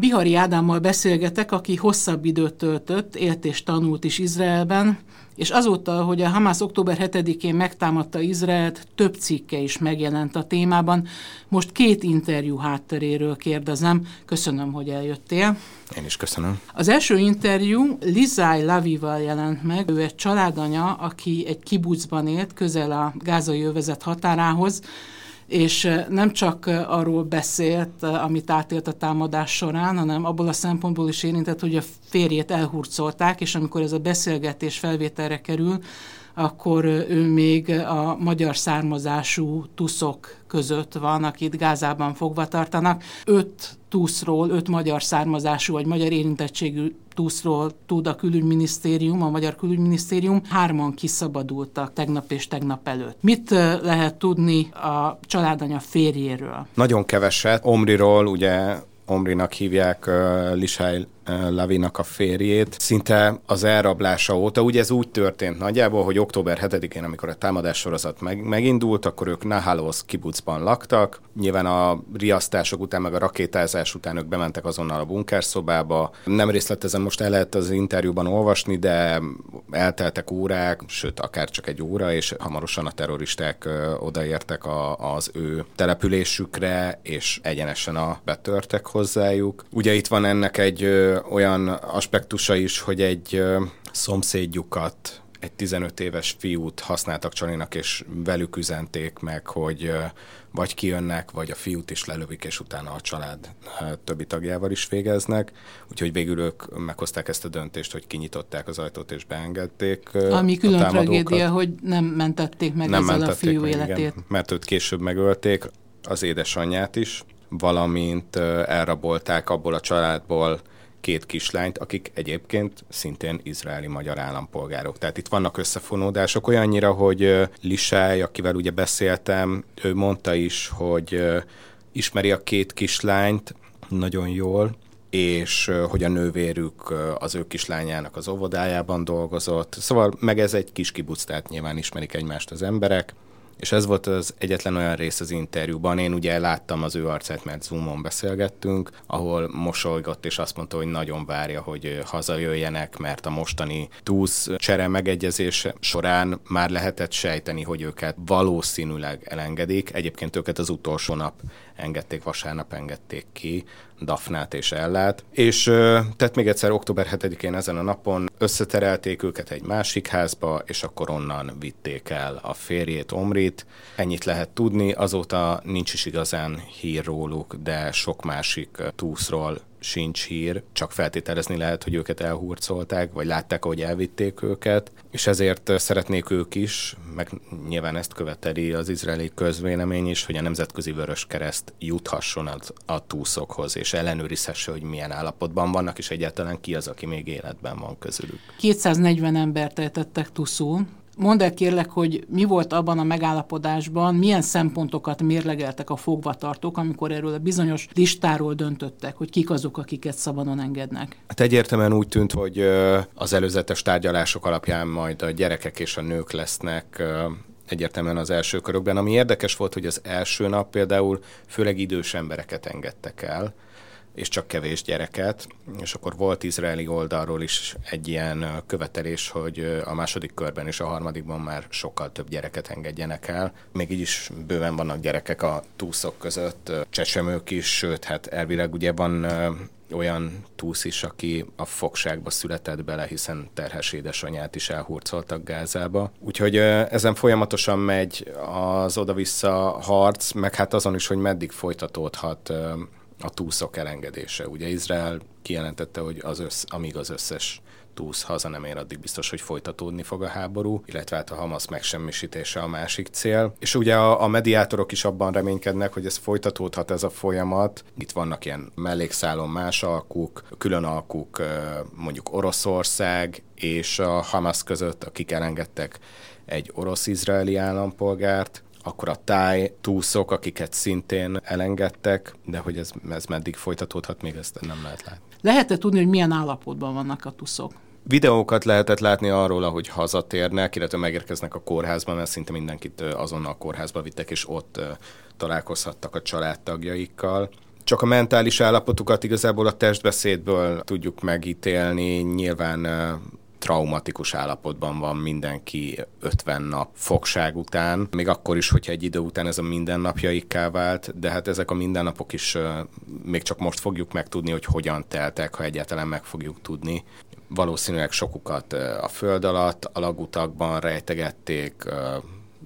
Bihari Ádámmal beszélgetek, aki hosszabb időt töltött, élt és tanult is Izraelben, és azóta, hogy a Hamász október 7-én megtámadta Izraelt, több cikke is megjelent a témában. Most két interjú hátteréről kérdezem. Köszönöm, hogy eljöttél. Én is köszönöm. Az első interjú Lizai Lavival jelent meg. Ő egy családanya, aki egy kibucban élt, közel a gázai övezet határához, és nem csak arról beszélt, amit átélt a támadás során, hanem abból a szempontból is érintett, hogy a férjét elhurcolták, és amikor ez a beszélgetés felvételre kerül, akkor ő még a magyar származású tuszok között van, akit Gázában fogva tartanak. Öt tuszról, öt magyar származású vagy magyar érintettségű tuszról tud a külügyminisztérium, a magyar külügyminisztérium. Hárman kiszabadultak tegnap és tegnap előtt. Mit lehet tudni a családanya férjéről? Nagyon keveset. Omriról ugye Omrinak hívják uh, Lishály Lavinak a férjét, szinte az elrablása óta. Ugye ez úgy történt nagyjából, hogy október 7-én, amikor a támadás sorozat meg, megindult, akkor ők Nahalosz kibucban laktak. Nyilván a riasztások után, meg a rakétázás után ők bementek azonnal a bunkerszobába. Nem részletezem, most el lehet az interjúban olvasni, de elteltek órák, sőt, akár csak egy óra, és hamarosan a terroristák odaértek a, az ő településükre, és egyenesen a betörtek hozzájuk. Ugye itt van ennek egy olyan aspektusa is, hogy egy szomszédjukat, egy 15 éves fiút használtak Csalinak, és velük üzenték meg, hogy vagy kijönnek, vagy a fiút is lelövik, és utána a család többi tagjával is végeznek. Úgyhogy végül ők meghozták ezt a döntést, hogy kinyitották az ajtót és beengedték Ami külön tragédia, hogy nem mentették meg nem ezzel mentették a fiú meg, életét. Igen, mert őt később megölték, az édesanyját is, valamint elrabolták abból a családból két kislányt, akik egyébként szintén izraeli magyar állampolgárok. Tehát itt vannak összefonódások olyannyira, hogy Lisály, akivel ugye beszéltem, ő mondta is, hogy ismeri a két kislányt nagyon jól, és hogy a nővérük az ő kislányának az óvodájában dolgozott. Szóval meg ez egy kis kibuc, tehát nyilván ismerik egymást az emberek. És ez volt az egyetlen olyan rész az interjúban. Én ugye láttam az ő arcát, mert Zoomon beszélgettünk, ahol mosolygott, és azt mondta, hogy nagyon várja, hogy hazajöjjenek, mert a mostani túsz csere megegyezés során már lehetett sejteni, hogy őket valószínűleg elengedik. Egyébként őket az utolsó nap engedték, vasárnap engedték ki, Dafnát és Ellát. És tehát még egyszer október 7-én ezen a napon összeterelték őket egy másik házba, és akkor onnan vitték el a férjét, Omrit. Ennyit lehet tudni, azóta nincs is igazán hír róluk, de sok másik túszról sincs hír, csak feltételezni lehet, hogy őket elhurcolták, vagy látták, hogy elvitték őket, és ezért szeretnék ők is, meg nyilván ezt követeli az izraeli közvélemény is, hogy a Nemzetközi Vörös Kereszt juthasson az, a túszokhoz, és ellenőrizhesse, hogy milyen állapotban vannak, és egyáltalán ki az, aki még életben van közülük. 240 embert ejtettek túszul, Mondd el kérlek, hogy mi volt abban a megállapodásban, milyen szempontokat mérlegeltek a fogvatartók, amikor erről a bizonyos listáról döntöttek, hogy kik azok, akiket szabadon engednek? Hát egyértelműen úgy tűnt, hogy az előzetes tárgyalások alapján majd a gyerekek és a nők lesznek egyértelműen az első körökben. Ami érdekes volt, hogy az első nap például főleg idős embereket engedtek el, és csak kevés gyereket, és akkor volt izraeli oldalról is egy ilyen követelés, hogy a második körben és a harmadikban már sokkal több gyereket engedjenek el. Még így is bőven vannak gyerekek a túszok között, csecsemők is, sőt, hát elvileg ugye van olyan túsz is, aki a fogságba született bele, hiszen terhes édesanyját is elhurcoltak Gázába. Úgyhogy ezen folyamatosan megy az oda-vissza harc, meg hát azon is, hogy meddig folytatódhat a túszok elengedése. Ugye Izrael kijelentette, hogy az össz, amíg az összes túsz haza nem ér, addig biztos, hogy folytatódni fog a háború, illetve hát a Hamas megsemmisítése a másik cél. És ugye a, a mediátorok is abban reménykednek, hogy ez folytatódhat ez a folyamat. Itt vannak ilyen mellékszálon más alkuk, külön alkuk, mondjuk Oroszország és a Hamas között, akik elengedtek egy orosz-izraeli állampolgárt, akkor a táj túszok, akiket szintén elengedtek, de hogy ez, ez meddig folytatódhat, még ezt nem lehet látni. Lehet-e tudni, hogy milyen állapotban vannak a tuszok? Videókat lehetett látni arról, ahogy hazatérnek, illetve megérkeznek a kórházba, mert szinte mindenkit azonnal a kórházba vittek, és ott találkozhattak a családtagjaikkal. Csak a mentális állapotukat igazából a testbeszédből tudjuk megítélni. Nyilván traumatikus állapotban van mindenki 50 nap fogság után, még akkor is, hogyha egy idő után ez a mindennapjaikká vált, de hát ezek a mindennapok is még csak most fogjuk megtudni, hogy hogyan teltek, ha egyáltalán meg fogjuk tudni. Valószínűleg sokukat a föld alatt, a lagutakban rejtegették,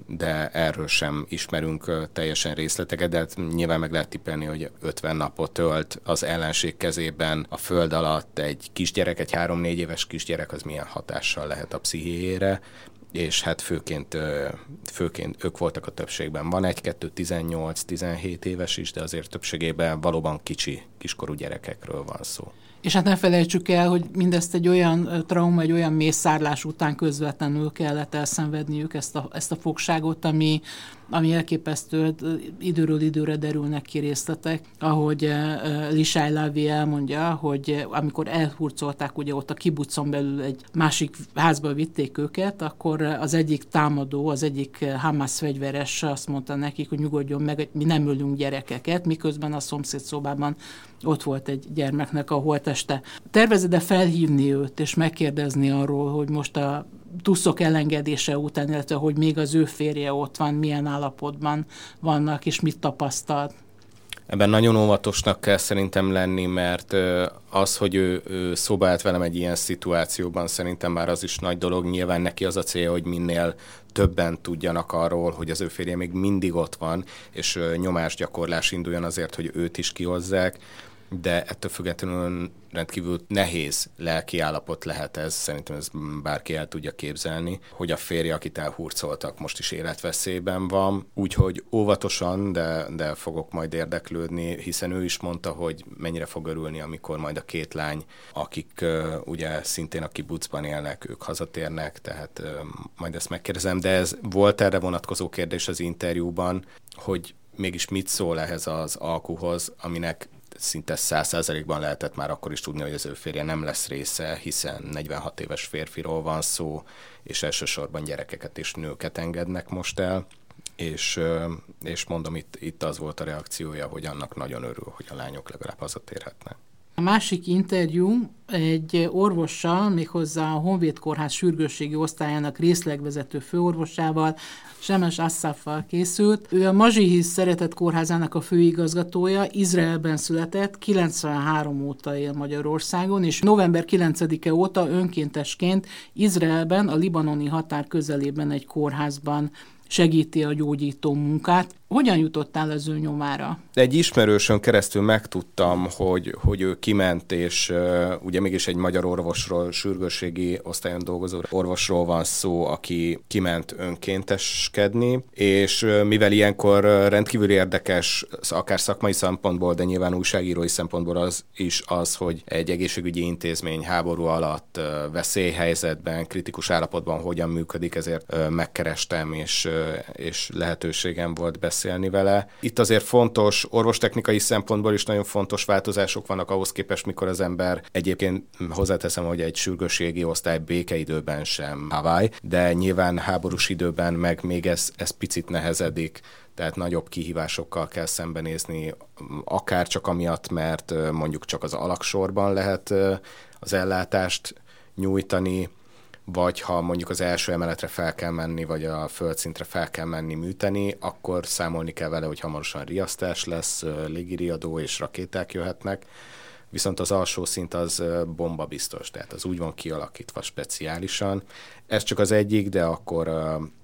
de erről sem ismerünk teljesen részleteket, de hát nyilván meg lehet tippelni, hogy 50 napot tölt az ellenség kezében a föld alatt egy kisgyerek, egy 3-4 éves kisgyerek, az milyen hatással lehet a pszichéjére, és hát főként, főként ők voltak a többségben. Van egy-kettő 18-17 éves is, de azért többségében valóban kicsi, kiskorú gyerekekről van szó. És hát ne felejtsük el, hogy mindezt egy olyan trauma, egy olyan mészárlás után közvetlenül kellett elszenvedniük ezt a, ezt a fogságot, ami, ami elképesztő, időről időre derülnek ki részletek, ahogy Lisai Lavi elmondja, hogy amikor elhurcolták ugye ott a kibucon belül egy másik házba vitték őket, akkor az egyik támadó, az egyik Hamas fegyveres azt mondta nekik, hogy nyugodjon meg, mi nem ölünk gyerekeket, miközben a szomszéd szobában ott volt egy gyermeknek a holteste. Tervezed-e felhívni őt és megkérdezni arról, hogy most a tuszok elengedése után, illetve hogy még az ő férje ott van, milyen állapotban vannak, és mit tapasztalt? Ebben nagyon óvatosnak kell szerintem lenni, mert az, hogy ő, ő szobált velem egy ilyen szituációban, szerintem már az is nagy dolog. Nyilván neki az a célja, hogy minél többen tudjanak arról, hogy az ő férje még mindig ott van, és nyomásgyakorlás induljon azért, hogy őt is kihozzák de ettől függetlenül rendkívül nehéz lelki állapot lehet ez, szerintem ez bárki el tudja képzelni, hogy a férje, akit elhurcoltak, most is életveszélyben van, úgyhogy óvatosan, de, de fogok majd érdeklődni, hiszen ő is mondta, hogy mennyire fog örülni, amikor majd a két lány, akik uh, ugye szintén a kibucban élnek, ők hazatérnek, tehát uh, majd ezt megkérdezem, de ez volt erre vonatkozó kérdés az interjúban, hogy mégis mit szól ehhez az alkuhoz, aminek szinte száz százalékban lehetett már akkor is tudni, hogy az ő férje nem lesz része, hiszen 46 éves férfiról van szó, és elsősorban gyerekeket és nőket engednek most el, és, és mondom, itt, itt az volt a reakciója, hogy annak nagyon örül, hogy a lányok legalább hazatérhetnek. Másik interjú egy orvossal, méghozzá a Honvéd Kórház sürgősségi osztályának részlegvezető főorvosával, Semes Assaffal készült. Ő a Mazsihisz Szeretett Kórházának a főigazgatója, Izraelben született, 93 óta él Magyarországon, és november 9-e óta önkéntesként Izraelben, a libanoni határ közelében egy kórházban segíti a gyógyító munkát. Hogyan jutottál az ő nyomára? Egy ismerősön keresztül megtudtam, hogy, hogy ő kiment, és uh, ugye mégis egy magyar orvosról, sürgősségi osztályon dolgozó orvosról van szó, aki kiment önkénteskedni, és uh, mivel ilyenkor rendkívül érdekes, akár szakmai szempontból, de nyilván újságírói szempontból az is az, hogy egy egészségügyi intézmény háború alatt uh, veszélyhelyzetben, kritikus állapotban hogyan működik, ezért uh, megkerestem, és, uh, és lehetőségem volt beszélni vele. Itt azért fontos, orvostechnikai szempontból is nagyon fontos változások vannak ahhoz képest, mikor az ember egyébként hozzáteszem, hogy egy sürgősségi osztály békeidőben sem Hawaii, de nyilván háborús időben meg még ez, ez picit nehezedik tehát nagyobb kihívásokkal kell szembenézni, akár csak amiatt, mert mondjuk csak az alaksorban lehet az ellátást nyújtani, vagy ha mondjuk az első emeletre fel kell menni, vagy a földszintre fel kell menni műteni, akkor számolni kell vele, hogy hamarosan riasztás lesz, légiriadó és rakéták jöhetnek, viszont az alsó szint az bomba biztos, tehát az úgy van kialakítva speciálisan. Ez csak az egyik, de akkor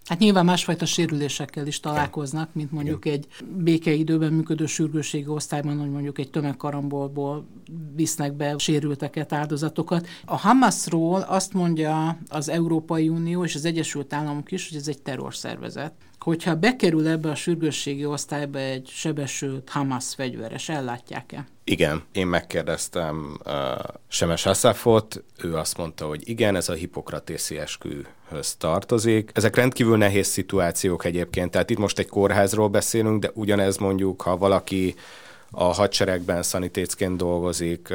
Hát nyilván másfajta sérülésekkel is találkoznak, mint mondjuk egy békeidőben működő sürgősségi osztályban, hogy mondjuk egy tömegkarambolból visznek be sérülteket, áldozatokat. A Hamasról azt mondja az Európai Unió és az Egyesült Államok is, hogy ez egy terrorszervezet. Hogyha bekerül ebbe a sürgősségi osztályba egy sebesült Hamas fegyveres, ellátják-e? Igen, én megkérdeztem uh, Semes Asafot, ő azt mondta, hogy igen, ez a hipokratészi eskühöz tartozik. Ezek rendkívül nehéz szituációk egyébként, tehát itt most egy kórházról beszélünk, de ugyanez mondjuk, ha valaki a hadseregben szanitécként dolgozik,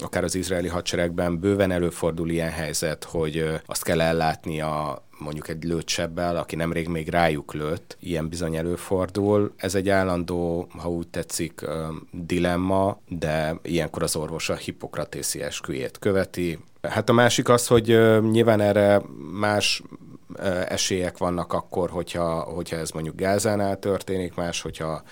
akár az izraeli hadseregben bőven előfordul ilyen helyzet, hogy azt kell ellátni mondjuk egy lőtsebbel, aki nemrég még rájuk lőtt, ilyen bizony előfordul. Ez egy állandó, ha úgy tetszik, dilemma, de ilyenkor az orvos a hipokratészi esküjét követi. Hát a másik az, hogy nyilván erre más esélyek vannak akkor, hogyha, hogyha ez mondjuk Gázánál történik, más, hogyha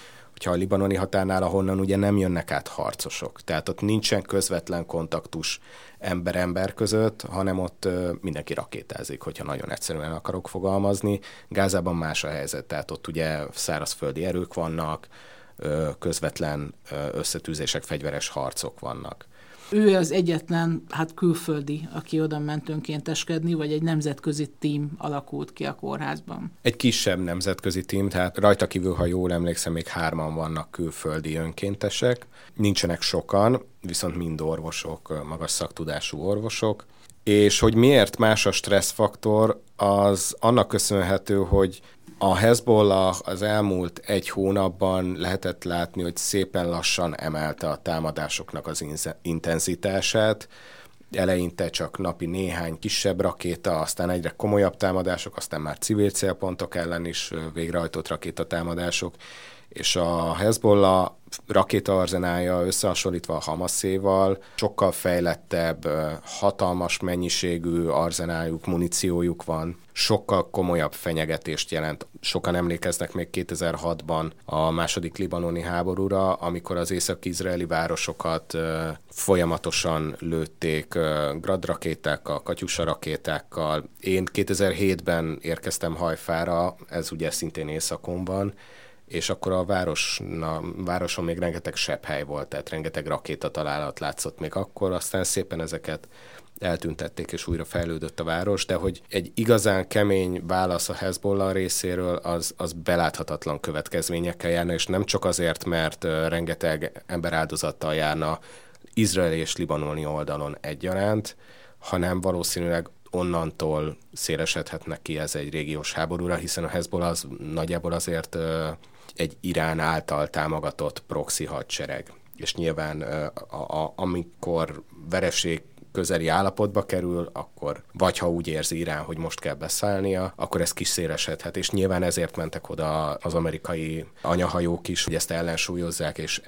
hogyha a libanoni határnál, ahonnan ugye nem jönnek át harcosok. Tehát ott nincsen közvetlen kontaktus ember-ember között, hanem ott mindenki rakétázik, hogyha nagyon egyszerűen akarok fogalmazni. Gázában más a helyzet, tehát ott ugye szárazföldi erők vannak, közvetlen összetűzések, fegyveres harcok vannak. Ő az egyetlen hát külföldi, aki oda ment önkénteskedni, vagy egy nemzetközi tím alakult ki a kórházban? Egy kisebb nemzetközi tím, tehát rajta kívül, ha jól emlékszem, még hárman vannak külföldi önkéntesek. Nincsenek sokan, viszont mind orvosok, magas szaktudású orvosok. És hogy miért más a stresszfaktor, az annak köszönhető, hogy a Hezbollah az elmúlt egy hónapban lehetett látni, hogy szépen lassan emelte a támadásoknak az intenzitását. Eleinte csak napi néhány kisebb rakéta, aztán egyre komolyabb támadások, aztán már civil célpontok ellen is végrehajtott rakétatámadások, és a Hezbollah rakétaarzenálja összehasonlítva a Hamaszéval sokkal fejlettebb, hatalmas mennyiségű arzenáljuk, muníciójuk van, sokkal komolyabb fenyegetést jelent. Sokan emlékeznek még 2006-ban a második libanoni háborúra, amikor az észak-izraeli városokat folyamatosan lőtték gradrakétákkal, katyusa rakétákkal. Én 2007-ben érkeztem Hajfára, ez ugye szintén északon van, és akkor a város, na, városon még rengeteg hely volt, tehát rengeteg rakéta találat látszott még akkor, aztán szépen ezeket eltüntették, és újra fejlődött a város, de hogy egy igazán kemény válasz a Hezbollah részéről, az, az beláthatatlan következményekkel járna, és nem csak azért, mert rengeteg ember áldozattal járna izraeli és libanoni oldalon egyaránt, hanem valószínűleg onnantól szélesedhetnek ki ez egy régiós háborúra, hiszen a Hezbollah az nagyjából azért egy Irán által támogatott proxy hadsereg. És nyilván a, a, amikor vereség közeli állapotba kerül, akkor vagy ha úgy érzi Irán, hogy most kell beszállnia, akkor ez kiszélesedhet, és nyilván ezért mentek oda az amerikai anyahajók is, hogy ezt ellensúlyozzák, és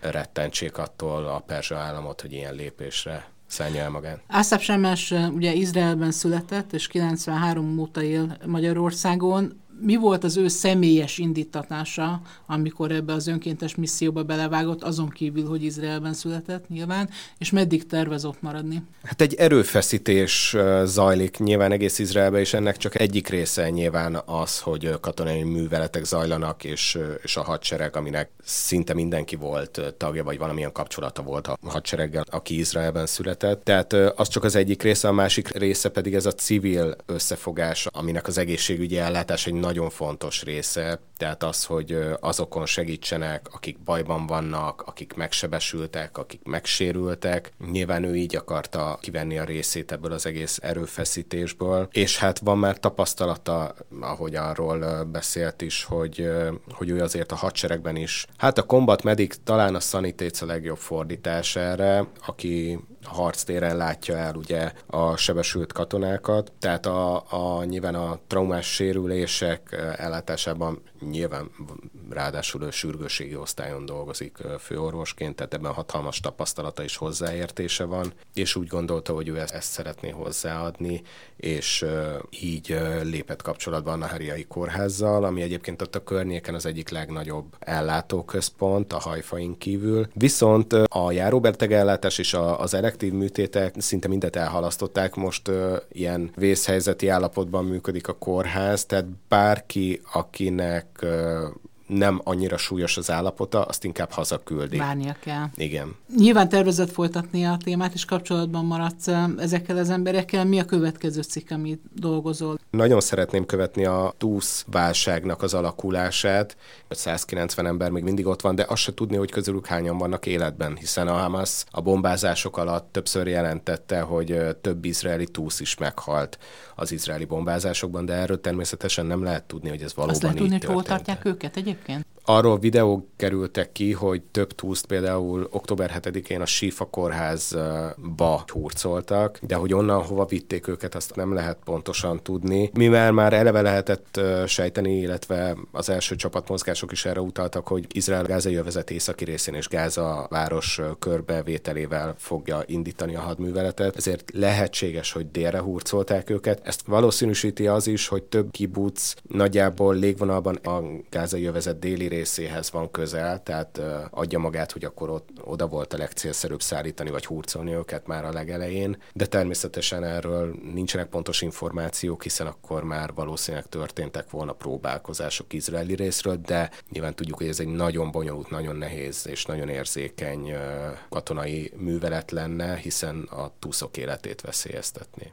elrettentsék attól a perzsa államot, hogy ilyen lépésre szállja el magát. Ászáp Semes ugye Izraelben született, és 93 óta él Magyarországon mi volt az ő személyes indítatása, amikor ebbe az önkéntes misszióba belevágott, azon kívül, hogy Izraelben született nyilván, és meddig tervez maradni? Hát egy erőfeszítés zajlik nyilván egész Izraelben, és ennek csak egyik része nyilván az, hogy katonai műveletek zajlanak, és, és a hadsereg, aminek szinte mindenki volt tagja, vagy valamilyen kapcsolata volt a hadsereggel, aki Izraelben született. Tehát az csak az egyik része, a másik része pedig ez a civil összefogás, aminek az egészségügyi ellátás egy nagyon fontos része, tehát az, hogy azokon segítsenek, akik bajban vannak, akik megsebesültek, akik megsérültek. Nyilván ő így akarta kivenni a részét ebből az egész erőfeszítésből, és hát van már tapasztalata, ahogy arról beszélt is, hogy, hogy ő azért a hadseregben is, hát a combat medic talán a sanitéc a legjobb fordítás erre, aki harctéren látja el ugye a sebesült katonákat, tehát a, a nyilván a traumás sérülések ellátásában nyilván ráadásul ő sürgőségi osztályon dolgozik főorvosként, tehát ebben hatalmas tapasztalata és hozzáértése van, és úgy gondolta, hogy ő ezt, ezt szeretné hozzáadni, és így lépett kapcsolatban a Nahariai kórházzal, ami egyébként ott a környéken az egyik legnagyobb ellátóközpont a hajfain kívül. Viszont a járóbetegellátás és az elektív műtétek szinte mindet elhalasztották, most ilyen vészhelyzeti állapotban működik a kórház, tehát bárki, akinek nem annyira súlyos az állapota, azt inkább hazaküldi. Várnia kell. Igen. Nyilván tervezett folytatni a témát, és kapcsolatban maradsz ezekkel az emberekkel. Mi a következő cikk, amit dolgozol? Nagyon szeretném követni a túsz válságnak az alakulását. 190 ember még mindig ott van, de azt se tudni, hogy közülük hányan vannak életben, hiszen a Hamas a bombázások alatt többször jelentette, hogy több izraeli túsz is meghalt az izraeli bombázásokban, de erről természetesen nem lehet tudni, hogy ez valóban Azt lehet tudni, hogy hol tartják őket egyébként? Arról videók kerültek ki, hogy több túszt például október 7-én a Sifa kórházba hurcoltak, de hogy onnan hova vitték őket, azt nem lehet pontosan tudni. Mivel már eleve lehetett sejteni, illetve az első csapatmozgások is erre utaltak, hogy Izrael gázai övezet északi részén és Gáza város körbevételével fogja indítani a hadműveletet, ezért lehetséges, hogy délre hurcolták őket. Ezt valószínűsíti az is, hogy több kibuc nagyjából légvonalban a gázai övezet déli részéhez van közel, tehát adja magát, hogy akkor ott, oda volt a legcélszerűbb szállítani vagy hurcolni őket már a legelején, de természetesen erről nincsenek pontos információk, hiszen akkor már valószínűleg történtek volna próbálkozások izraeli részről, de nyilván tudjuk, hogy ez egy nagyon bonyolult, nagyon nehéz és nagyon érzékeny katonai művelet lenne, hiszen a túszok életét veszélyeztetné.